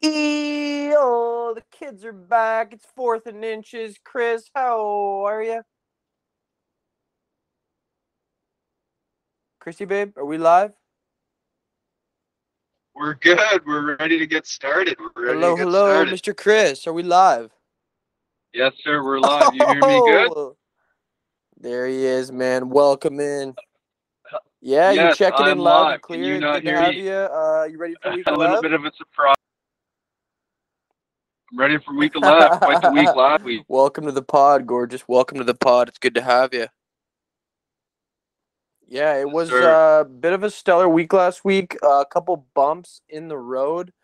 E oh, the kids are back. It's fourth and inches. Chris, how are you? Christy, babe, are we live? We're good. We're ready to get started. We're ready hello, to get hello, started. Mr. Chris. Are we live? Yes, sir. We're live. You hear me good? Oh, There he is, man. Welcome in. Yeah, you're checking in I'm loud live. and Can clear. you not Good to have me? you. Uh, you ready for week A little 11? bit of a surprise. I'm ready for week 11. Quite the week last week. Welcome to the pod, gorgeous. Welcome to the pod. It's good to have you. Yeah, it was a bit of a stellar week last week. a couple bumps in the road.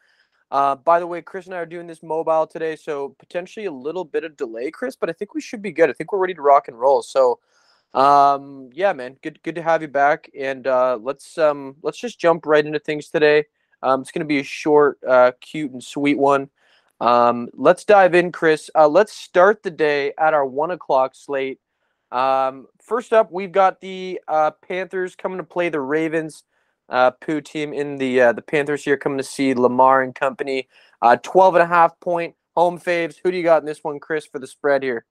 Uh, by the way, Chris and I are doing this mobile today, so potentially a little bit of delay, Chris, but I think we should be good. I think we're ready to rock and roll. So, um, yeah, man, good good to have you back, and uh, let's um, let's just jump right into things today. Um, it's gonna be a short, uh, cute, and sweet one. Um, let's dive in, Chris. Uh, let's start the day at our one o'clock slate. Um, first up, we've got the uh, Panthers coming to play the Ravens. Uh, Pooh team in the uh, the Panthers here coming to see Lamar and company. Uh, 12 and a half point home faves. Who do you got in this one, Chris, for the spread here?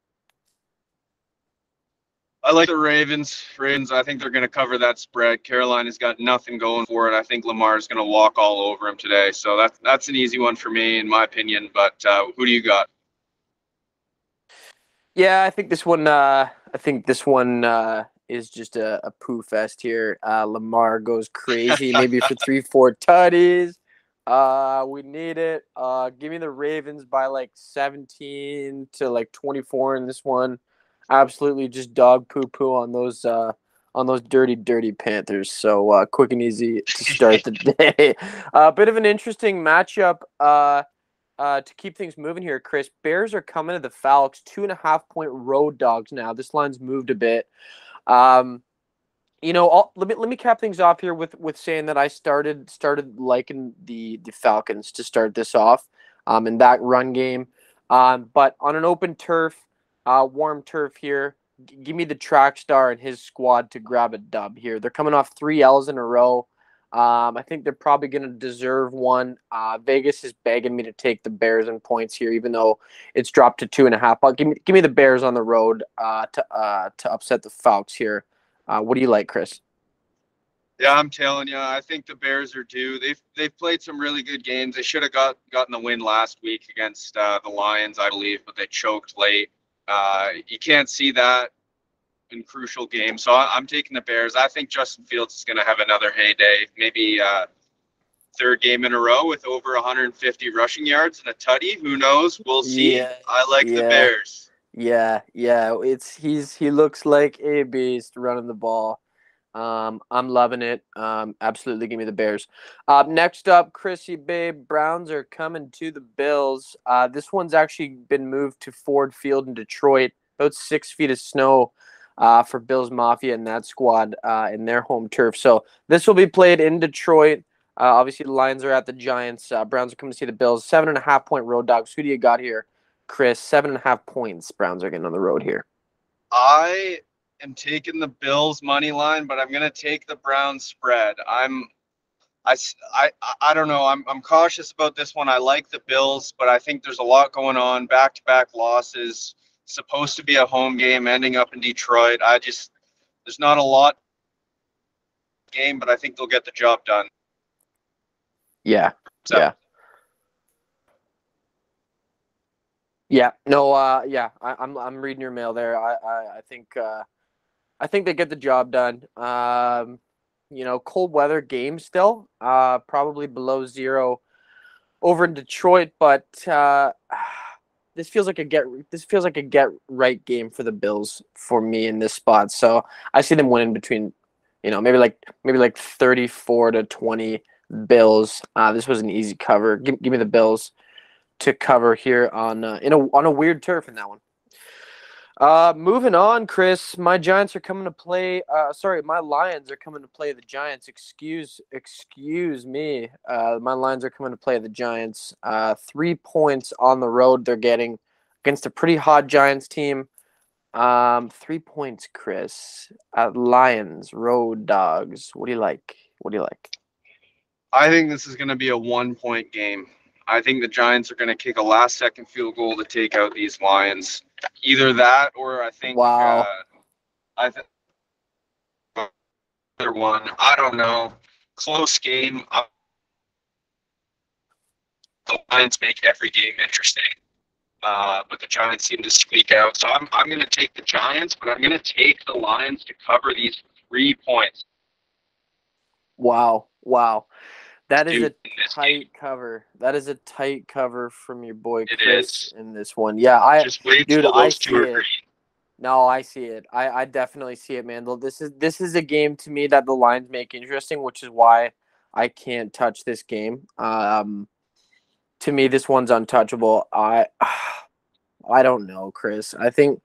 I like the Ravens. Ravens, I think they're going to cover that spread. Carolina's got nothing going for it. I think Lamar's going to walk all over him today. So that's that's an easy one for me, in my opinion. But uh, who do you got? Yeah, I think this one. Uh, I think this one uh, is just a, a poo fest here. Uh, Lamar goes crazy, maybe for three, four tutties. Uh, we need it. Uh, give me the Ravens by like seventeen to like twenty-four in this one. Absolutely, just dog poo poo on those. Uh, on those dirty, dirty Panthers. So uh, quick and easy to start the day. A uh, bit of an interesting matchup. Uh, uh, to keep things moving here, Chris, Bears are coming to the Falcons, two and a half point road dogs now. This line's moved a bit. Um, you know, I'll, let me let me cap things off here with with saying that I started started liking the the Falcons to start this off, um, in that run game. Um, but on an open turf, uh, warm turf here, g- give me the track star and his squad to grab a dub here. They're coming off three L's in a row. Um, I think they're probably going to deserve one. Uh, Vegas is begging me to take the Bears in points here, even though it's dropped to two and a half. But give me give me the Bears on the road uh, to uh, to upset the Falcons here. Uh, what do you like, Chris? Yeah, I'm telling you, I think the Bears are due. They've they've played some really good games. They should have got gotten the win last week against uh, the Lions, I believe, but they choked late. Uh, you can't see that in crucial games, so I, I'm taking the Bears. I think Justin Fields is going to have another heyday, maybe uh, third game in a row with over 150 rushing yards and a tutty. Who knows? We'll see. Yeah, I like the. Bears. Yeah, yeah, it's he's he looks like a beast running the ball. Um, I'm loving it. Um, absolutely, give me the Bears. Uh, next up, Chrissy Babe Browns are coming to the Bills. Uh, this one's actually been moved to Ford Field in Detroit. About six feet of snow uh, for Bills Mafia and that squad uh, in their home turf. So this will be played in Detroit. Uh, obviously, the Lions are at the Giants. Uh, Browns are coming to see the Bills. Seven and a half point road dogs. Who do you got here? Chris, seven and a half points. Browns are getting on the road here. I am taking the Bills money line, but I'm going to take the Browns spread. I'm I, I, I don't know. I'm, I'm cautious about this one. I like the Bills, but I think there's a lot going on. Back to back losses. Supposed to be a home game, ending up in Detroit. I just, there's not a lot game, but I think they'll get the job done. Yeah, So, yeah, yeah. No, uh, yeah. I, I'm I'm reading your mail there. I I, I think uh, I think they get the job done. Um, you know, cold weather game still. Uh, probably below zero over in Detroit, but uh, this feels like a get this feels like a get right game for the Bills for me in this spot. So I see them winning between, you know, maybe like maybe like thirty four to twenty Bills. Uh, this was an easy cover. Give, give me the Bills to cover here on uh, in a on a weird turf in that one. Uh, moving on, Chris. My Giants are coming to play. Uh, sorry, my Lions are coming to play the Giants. Excuse, excuse me. Uh, my Lions are coming to play the Giants. Uh, three points on the road. They're getting against a pretty hot Giants team. Um, three points, Chris. At Lions, road dogs. What do you like? What do you like? I think this is going to be a one point game. I think the Giants are going to kick a last second field goal to take out these Lions. Either that or I think Wow. uh, I think other one. I don't know. Close game. Uh, The Lions make every game interesting. Uh, but the Giants seem to squeak out. So I'm I'm going to take the Giants, but I'm going to take the Lions to cover these three points. Wow. Wow. That is Dude, a tight game. cover. That is a tight cover from your boy It Chris is. in this one. Yeah, I Just wait dude, I see it. green. no, I see it. I, I definitely see it, man. This is this is a game to me that the lines make interesting, which is why I can't touch this game. Um, to me, this one's untouchable. I I don't know, Chris. I think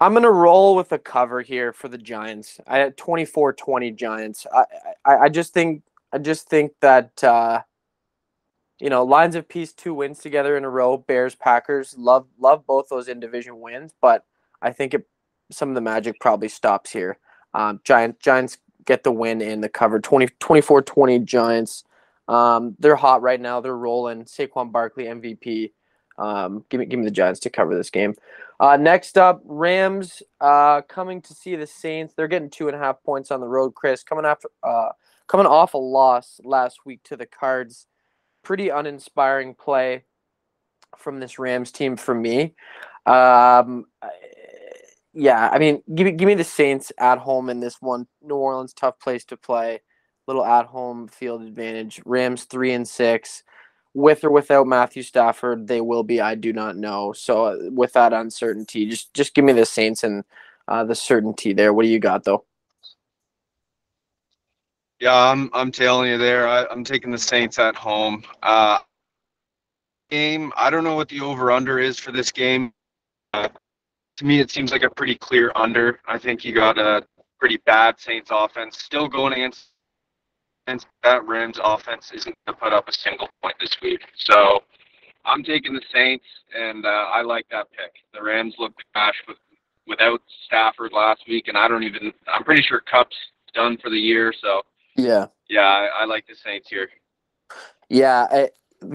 I'm gonna roll with a cover here for the Giants. I had 24-20 Giants. I, I I just think I just think that uh, you know lines of peace two wins together in a row. Bears Packers love love both those in division wins, but I think it some of the magic probably stops here. Um, Giant Giants get the win in the cover 20, 24-20 Giants. Um, they're hot right now. They're rolling. Saquon Barkley MVP. Um, give me give me the Giants to cover this game. Uh, next up, Rams uh, coming to see the Saints. They're getting two and a half points on the road. Chris coming after uh, coming off a loss last week to the Cards. Pretty uninspiring play from this Rams team for me. Um, yeah, I mean, give me give me the Saints at home in this one. New Orleans tough place to play. Little at home field advantage. Rams three and six with or without Matthew Stafford, they will be. I do not know. So uh, with that uncertainty, just just give me the Saints and uh, the certainty there. What do you got though? Yeah, I'm I'm telling you there. I, I'm taking the Saints at home. Uh, game. I don't know what the over under is for this game. Uh, to me, it seems like a pretty clear under. I think you got a pretty bad Saints offense still going against. against that Rams offense isn't going to put up a single point this week. So I'm taking the Saints, and uh, I like that pick. The Rams looked trash with without Stafford last week, and I don't even. I'm pretty sure Kupp's done for the year. So Yeah, yeah, I, I like the Saints here. yeah, I,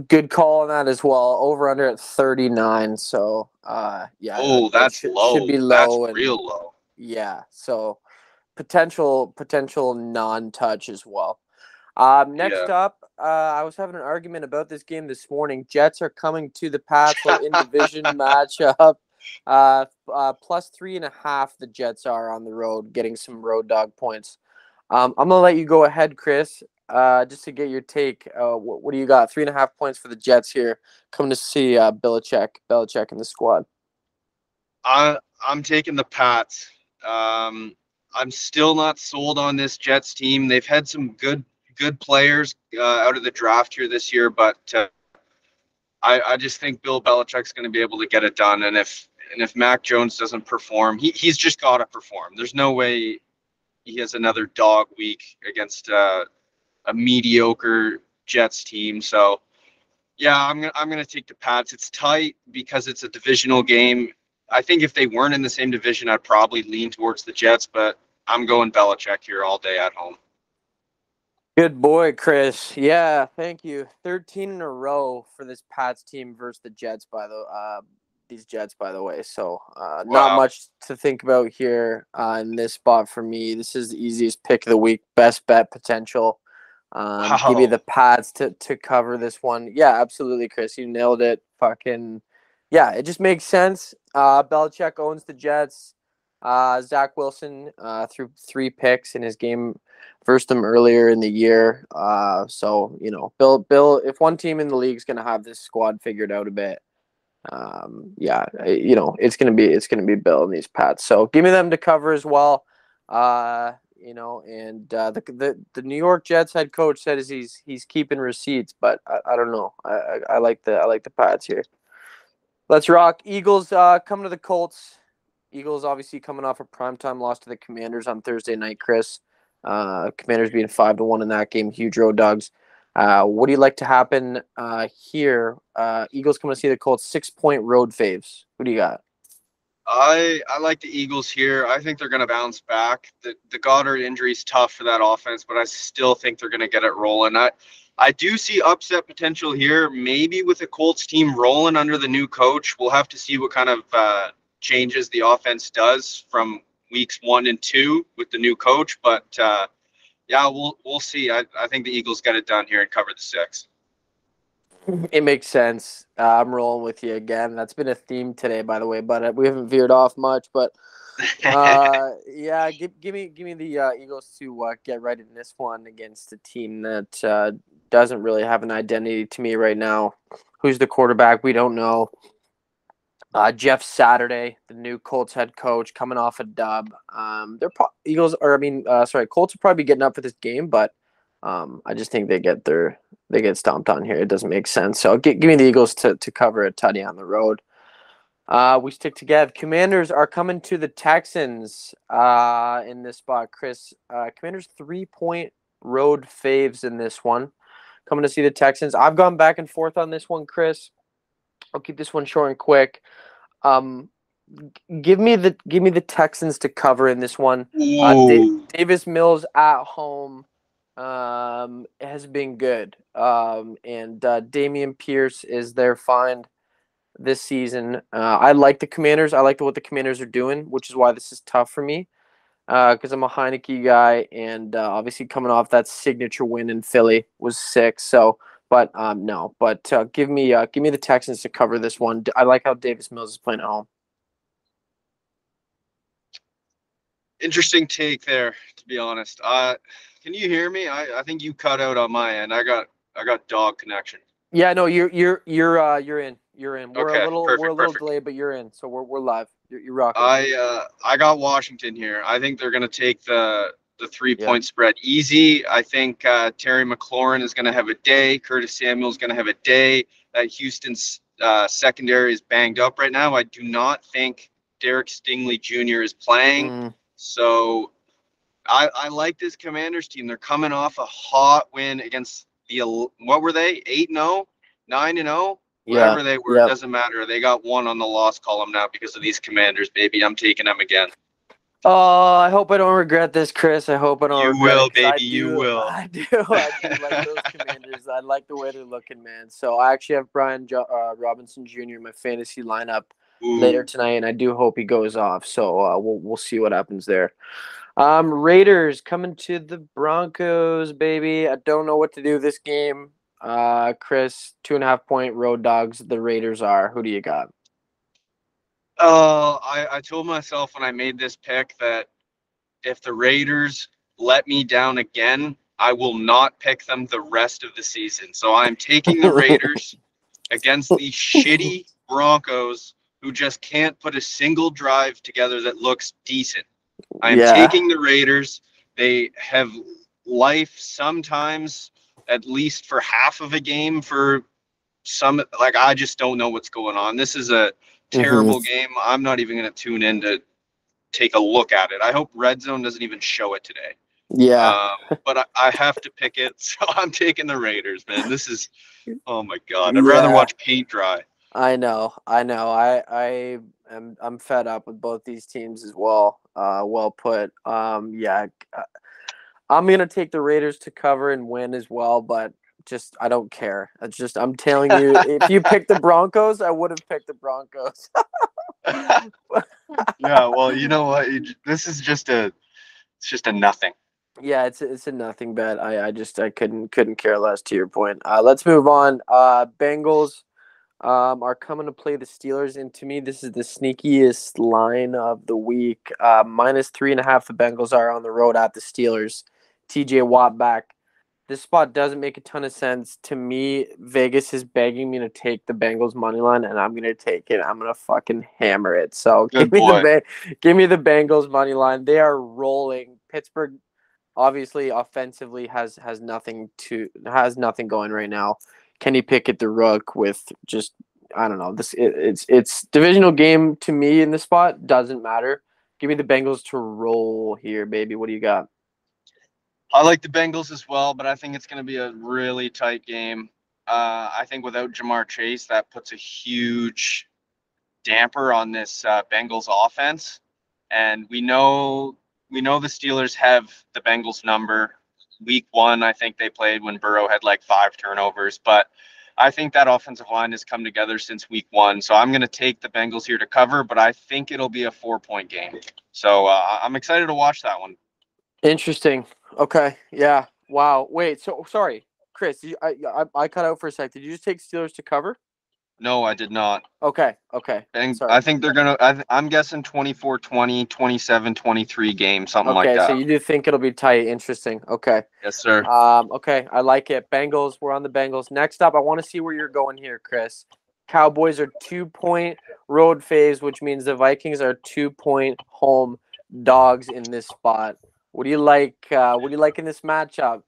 good call on that as well. Over under at thirty nine. So uh, yeah. Oh, that- that that's should, low. Should be low. That's and, real low. Yeah. So potential potential non touch as well. Um, next up, uh, I was having an argument about this game this morning. Jets are coming to the Pats so in division matchup. Uh, uh, plus three and a half. The Jets are on the road, getting some road dog points. Um, I'm gonna let you go ahead, Chris. Uh, just to get your take. Uh, what, what do you got? Three and a half points for the Jets here. Coming to see uh, Belichick, Belichick in the squad. I I'm taking the Pats. Um, I'm still not sold on this Jets team. They've had some good good players uh, out of the draft here this year, but uh, I I just think Bill Belichick's going to be able to get it done. And if and if Mac Jones doesn't perform, he he's just got to perform. There's no way he has another dog week against uh, a mediocre Jets team. So. Yeah, I'm gonna I'm gonna take the Pats. It's tight because it's a divisional game. I think if they weren't in the same division, I'd probably lean towards the Jets, but I'm going Belichick here all day at home. Good boy, Chris. Yeah, thank you. Thirteen in a row for this Pats team versus the Jets. By the uh, these Jets, by the way. So uh, not much to think about here uh, in this spot for me. This is the easiest pick of the week. Best bet potential. Um, Give me Wow. the Pats to to cover this one. Yeah, absolutely, Chris. You nailed it. Fucking yeah, it just makes sense. Uh, Belichick owns the Jets. Uh, Zach Wilson uh, threw three picks in his game versus them earlier in the year. Uh, so you know, Bill, Bill, if one team in the league is going to have this squad figured out a bit, um, yeah, you know, it's gonna be it's gonna be Bill and these Pats. So give me them to cover as well. Uh, you know, and uh, the, the the New York Jets head coach said is he's he's keeping receipts, but I, I don't know. I, I I like the I like the Pats here. Let's rock. Eagles uh, come to the Colts. Eagles obviously coming off a primetime loss to the Commanders on Thursday night, Chris. Uh, Commanders being five to one in that game, huge road dogs. Uh, what do you like to happen uh, here? Uh, Eagles coming to see the Colts, six point road faves. Who do you got? I I like the Eagles here. I think they're going to bounce back. The the Goedert injury is tough for that offense, but I still think they're going to get it rolling. I I do see upset potential here, maybe with the Colts team rolling under the new coach. We'll have to see what kind of uh, changes the offense does from weeks one and two with the new coach. But uh, yeah, we'll we'll see. I, I think the Eagles get it done here and cover the six. It makes sense. Uh, I'm rolling with you again. That's been a theme today, by the way, but uh, we haven't veered off much. But uh, yeah, give, give me give me the uh, Eagles to uh, get right in this one against a team that uh, doesn't really have an identity to me right now. Who's the quarterback? We don't know. Uh, Jeff Saturday, the new Colts head coach, coming off a dub. Um, they're pro- Eagles, or I mean, uh, sorry, Colts will probably be getting up for this game, but um, I just think they get their they get stomped on here. It doesn't make sense. So give, give me the Eagles to to cover a tutty on the road. Uh, we stick together. Commanders are coming to the Texans uh, in this spot. Chris, uh, Commanders three point road faves in this one. Coming to see the Texans. I've gone back and forth on this one, Chris. I'll keep this one short and quick. Um, give me the give me the Texans to cover in this one. Uh, Da- Davis Mills at home um, has been good, um, and uh, Dameon Pierce is their find this season. Uh, I like the Commanders. I like what the Commanders are doing, which is why this is tough for me because I'm a Heineke guy, and uh, obviously coming off that signature win in Philly was sick. So, but um, no, but uh, give me uh, give me the Texans to cover this one. I like how Davis Mills is playing at home. Interesting take there, to be honest. Uh, can you hear me? I, I think you cut out on my end. I got I got dog connection. Yeah, no, you're you're you're uh, you're in. You're in. We're Okay, a little perfect, we're a little perfect. delayed, but you're in. So we're we're live. You're, you're rocking. I uh, I got Washington here. I think they're gonna take the the three Yeah. point spread easy. I think uh, Terry McLaurin is gonna have a day. Curtis Samuel is gonna have a day. That Houston's uh, secondary is banged up right now. I do not think Derek Stingley Jr. is playing. Mm, So I, I like this Commanders team. They're coming off a hot win against the what were they? 8 0, 9 and 0, yeah. whatever they were. Yep. It doesn't matter. They got one on the loss column now because of these Commanders, baby. I'm taking them again. Oh, I hope I don't regret this, Chris. I hope I don't. You regret will, it, 'cause I baby, you will. I do. I do like those commanders. I like the way they're looking, man. So I actually have Brian jo- uh, Robinson Jr. in my fantasy lineup Ooh. later tonight, and I do hope he goes off. So uh, we'll we'll see what happens there. Um, Raiders coming to the Broncos, baby. I don't know what to do this game. Uh, Chris, two and a half point road dogs. The Raiders are. Who do you got? Uh, I, I told myself when I made this pick that if the Raiders let me down again, I will not pick them the rest of the season. So I'm taking the Raiders against the shitty Broncos who just can't put a single drive together that looks decent. I'm Yeah. taking the Raiders. They have life sometimes, at least for half of a game, for some. Like, I just don't know what's going on. This is a terrible game. I'm not even going to tune in to take a look at it. I hope Red Zone doesn't even show it today. Yeah. Um, but I, I have to pick it, so I'm taking the Raiders, man. This is, oh my god, I'd rather watch paint dry. I know, I know. I I am I'm fed up with both these teams as well. Uh, well put. Um, yeah, I'm gonna take the Raiders to cover and win as well, but just I don't care. It's just I'm telling you, if you pick the Broncos, I would have picked the Broncos. yeah, well, you know what? This is just a, it's just a nothing. yeah, it's it's a nothing bet. I I just I couldn't couldn't care less. To your point. Uh, let's move on. Uh, Bengals. um, are coming to play the Steelers. And to me, this is the sneakiest line of the week. Uh, minus three and a half, the Bengals are on the road at the Steelers. TJ Watt back. This spot doesn't make a ton of sense to me. Vegas is begging me to take the Bengals money line, and I'm gonna take it. I'm gonna fucking hammer it. So Good give me boy. the Ba- give me the Bengals money line. They are rolling. Pittsburgh, obviously, offensively has has nothing to has nothing going right now. Kenny Pickett, the rook, with just I don't know. This it, it's it's divisional game to me in this spot doesn't matter. Give me the Bengals to roll here, baby. What do you got? I like the Bengals as well, but I think it's going to be a really tight game. Uh, I think without Ja'Marr Chase, that puts a huge damper on this uh, Bengals offense. And we know we know the Steelers have the Bengals number. week one, I think they played when Burrow had like five turnovers, but I think that offensive line has come together since week one. So I'm going to take the Bengals here to cover, but I think it'll be a four point game. So uh, I'm excited to watch that one. Interesting. Okay. Yeah. Wow. Wait. So sorry, Chris. You, I, I I cut out for a sec. Did you just take Steelers to cover? No, I did not. Okay. Okay. And Sorry. I think they're going to, I'm guessing 24 20, 27 23 game, something Okay. like that. Okay. So you do think it'll be tight. Interesting. Okay. yes, sir. Um. Okay. I like it. Bengals. We're on the Bengals. Next up, I want to see where you're going here, Chris. Cowboys are two point road phase, which means the Vikings are two point home dogs in this spot. What do you like? Uh, what do you like in this matchup?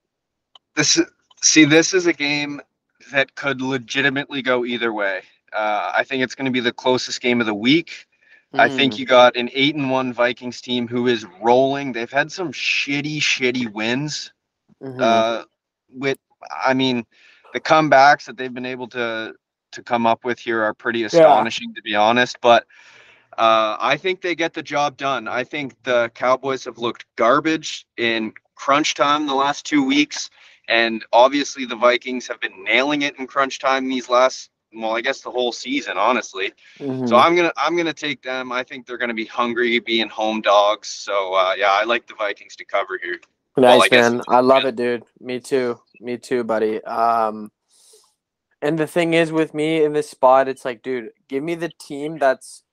this see this is a game that could legitimately go either way uh, i think it's going to be the closest game of the week i think Hmm. you got an eight and one vikings team who is rolling they've had some shitty shitty wins Mhm. uh, with i mean the comebacks that they've been able to to come up with here are pretty astonishing to be honest but uh, I think they get the job done. I think the Cowboys have looked garbage in crunch time the last two weeks, and obviously the Vikings have been nailing it in crunch time these last, well, I guess the whole season, honestly. Mhm. So I'm gonna I'm gonna take them. I think they're gonna be hungry, being home dogs. So uh, yeah, I like the Vikings to cover here. well, Nice I man. I love good. it, dude. Me too. Me too, buddy. Um and the thing is with me in this spot, it's like, dude, give me the team that's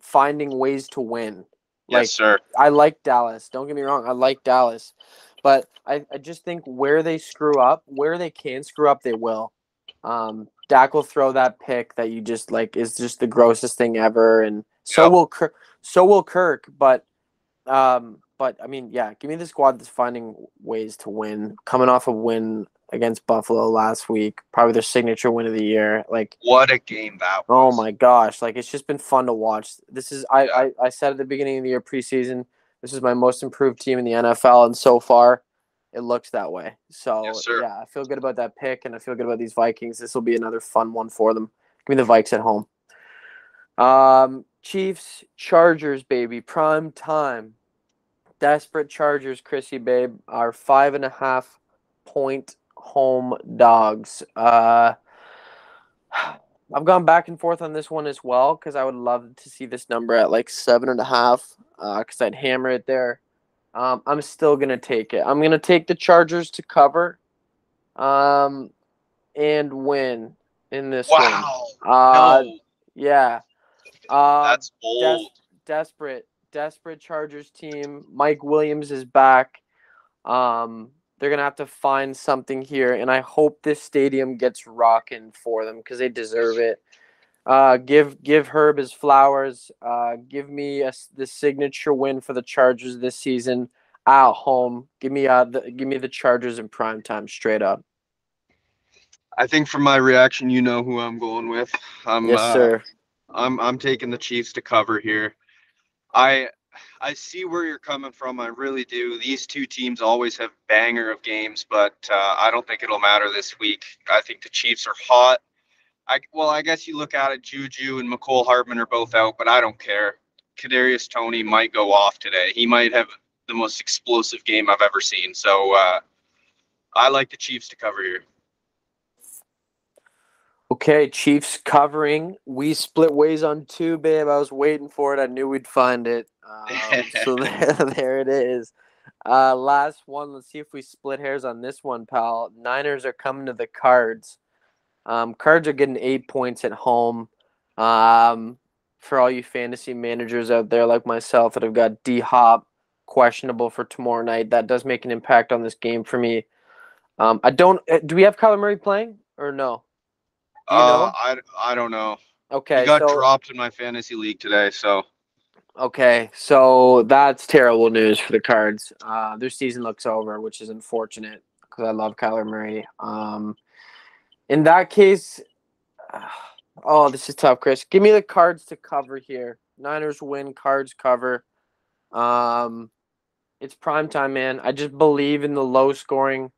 finding ways to win. Like Yes, sir. I like Dallas. Don't get me wrong. I like Dallas. But I, I just think where they screw up, where they can screw up, they will. Um, Dak will throw that pick that you just like is just the grossest thing ever, and so Yep. will Kirk. So will Kirk. But, um, but I mean, yeah, give me the squad that's finding ways to win. Coming off a win against Buffalo last week, probably their signature win of the year. Like What a game that Oh my gosh! Like it's just been fun to watch. This is I. I I said at the beginning of the year preseason. This is my most improved team in the NFL, and so far, it looks that way. So Yes, yeah, I feel good about that pick, and I feel good about these Vikings. This will be another fun one for them. Give me the Vikes at home. Um, Chiefs Chargers baby prime time. Desperate Chargers, Chrissy babe, are five and a half point home dogs. Uh. I've gone back and forth on this one as well because I would love to see this number at like seven and a half because I'd hammer it there. Um, I'm still gonna take it. I'm gonna take the Chargers to cover, um, and win in this Wow. one. Uh, no, yeah. Uh, that's bold. desperate, desperate Chargers team. Mike Williams is back. Um, they're gonna have to find something here, and I hope this stadium gets rocking for them because they deserve it. Uh, give give Herb his flowers. Uh, give me a the signature win for the Chargers this season at home. Give me uh the, give me the Chargers in prime time, straight up. I think from my reaction, you know who I'm going with. I'm, yes, uh, sir. I'm I'm taking the Chiefs to cover here. I I see where you're coming from. I really do. These two teams always have banger of games, but uh, I don't think it'll matter this week. I think the Chiefs are hot. I well, I guess you look at it. Juju and Mecole Hardman are both out, but I don't care. Kadarius Toney might go off today. He might have the most explosive game I've ever seen. So uh, I like the Chiefs to cover here. Okay, Chiefs covering. We split ways on two, babe. I was waiting for it. I knew we'd find it. Um, so there, there it is. Uh, last one. Let's see if we split hairs on this one, pal. Niners are coming to the Cards. Um, Cards are getting eight points at home. Um, for all you fantasy managers out there like myself that have got D Hop questionable for tomorrow night, that does make an impact on this game for me. Um, I don't. uh, Do we have Kyler Murray playing or no? Uh. I I don't know. Okay, he got so, dropped in my fantasy league today, so Okay, so that's terrible news for the Cards. Uh, their season looks over, which is unfortunate because I love Kyler Murray. Um, in that case, oh, this is tough, Chris. Give me the Cards to cover here. Niners win, Cards cover. Um, it's prime time, man. I just believe in the low scoring,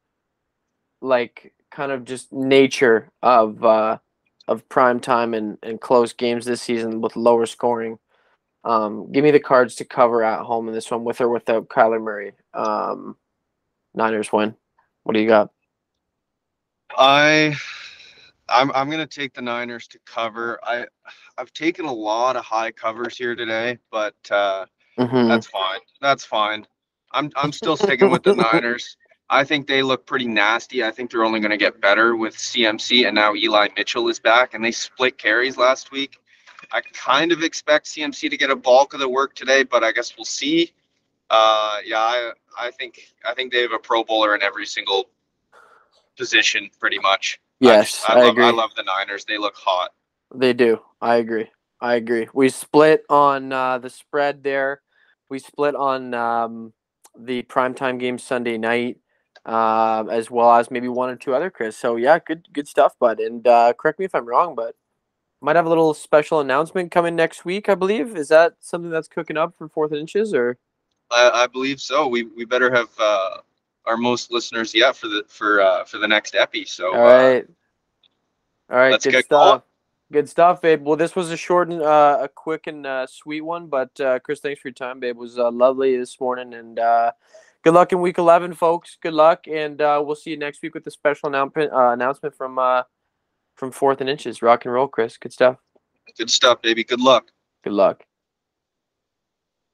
like kind of just nature of uh, of prime time and, and close games this season with lower scoring. Um, give me the cards to cover at home in this one with or without Kyler Murray. Um, Niners win. What do you got? I I'm I'm gonna take the Niners to cover. I I've taken a lot of high covers here today, but uh, Mhm. that's fine. That's fine. I'm I'm still sticking with the Niners. I think they look pretty nasty. I think they're only going to get better with CMC and now Eli Mitchell is back and they split carries last week. I kind of expect CMC to get a bulk of the work today, but I guess we'll see. Uh, yeah, I I think I think they have a Pro Bowler in every single position, pretty much. I Yes, just- I, I, love, agree. I love the Niners. They look hot. They do. I agree. I agree. We split on uh, the spread there. We split on um, the primetime game Sunday night, um, as well as maybe one or two other, Chris. So yeah, good good stuff, bud. And uh, correct me if I'm wrong, but might have a little special announcement coming next week. I believe is that something that's cooking up for fourth and inches, or I, I believe so. We we better have uh, our most listeners yet for the for uh, for the next epi. So all uh, right, all right, good get going. stuff. Good stuff, babe. Well, this was a short and uh, a quick and uh, sweet one, but uh, Chris, thanks for your time, babe. It was uh, lovely this morning, and uh, good luck in week eleven, folks. Good luck, and uh, we'll see you next week with a special announcement uh, announcement from uh, from Fourth and Inches. Rock and roll, Chris. Good stuff. good stuff, baby. Good luck. Good luck.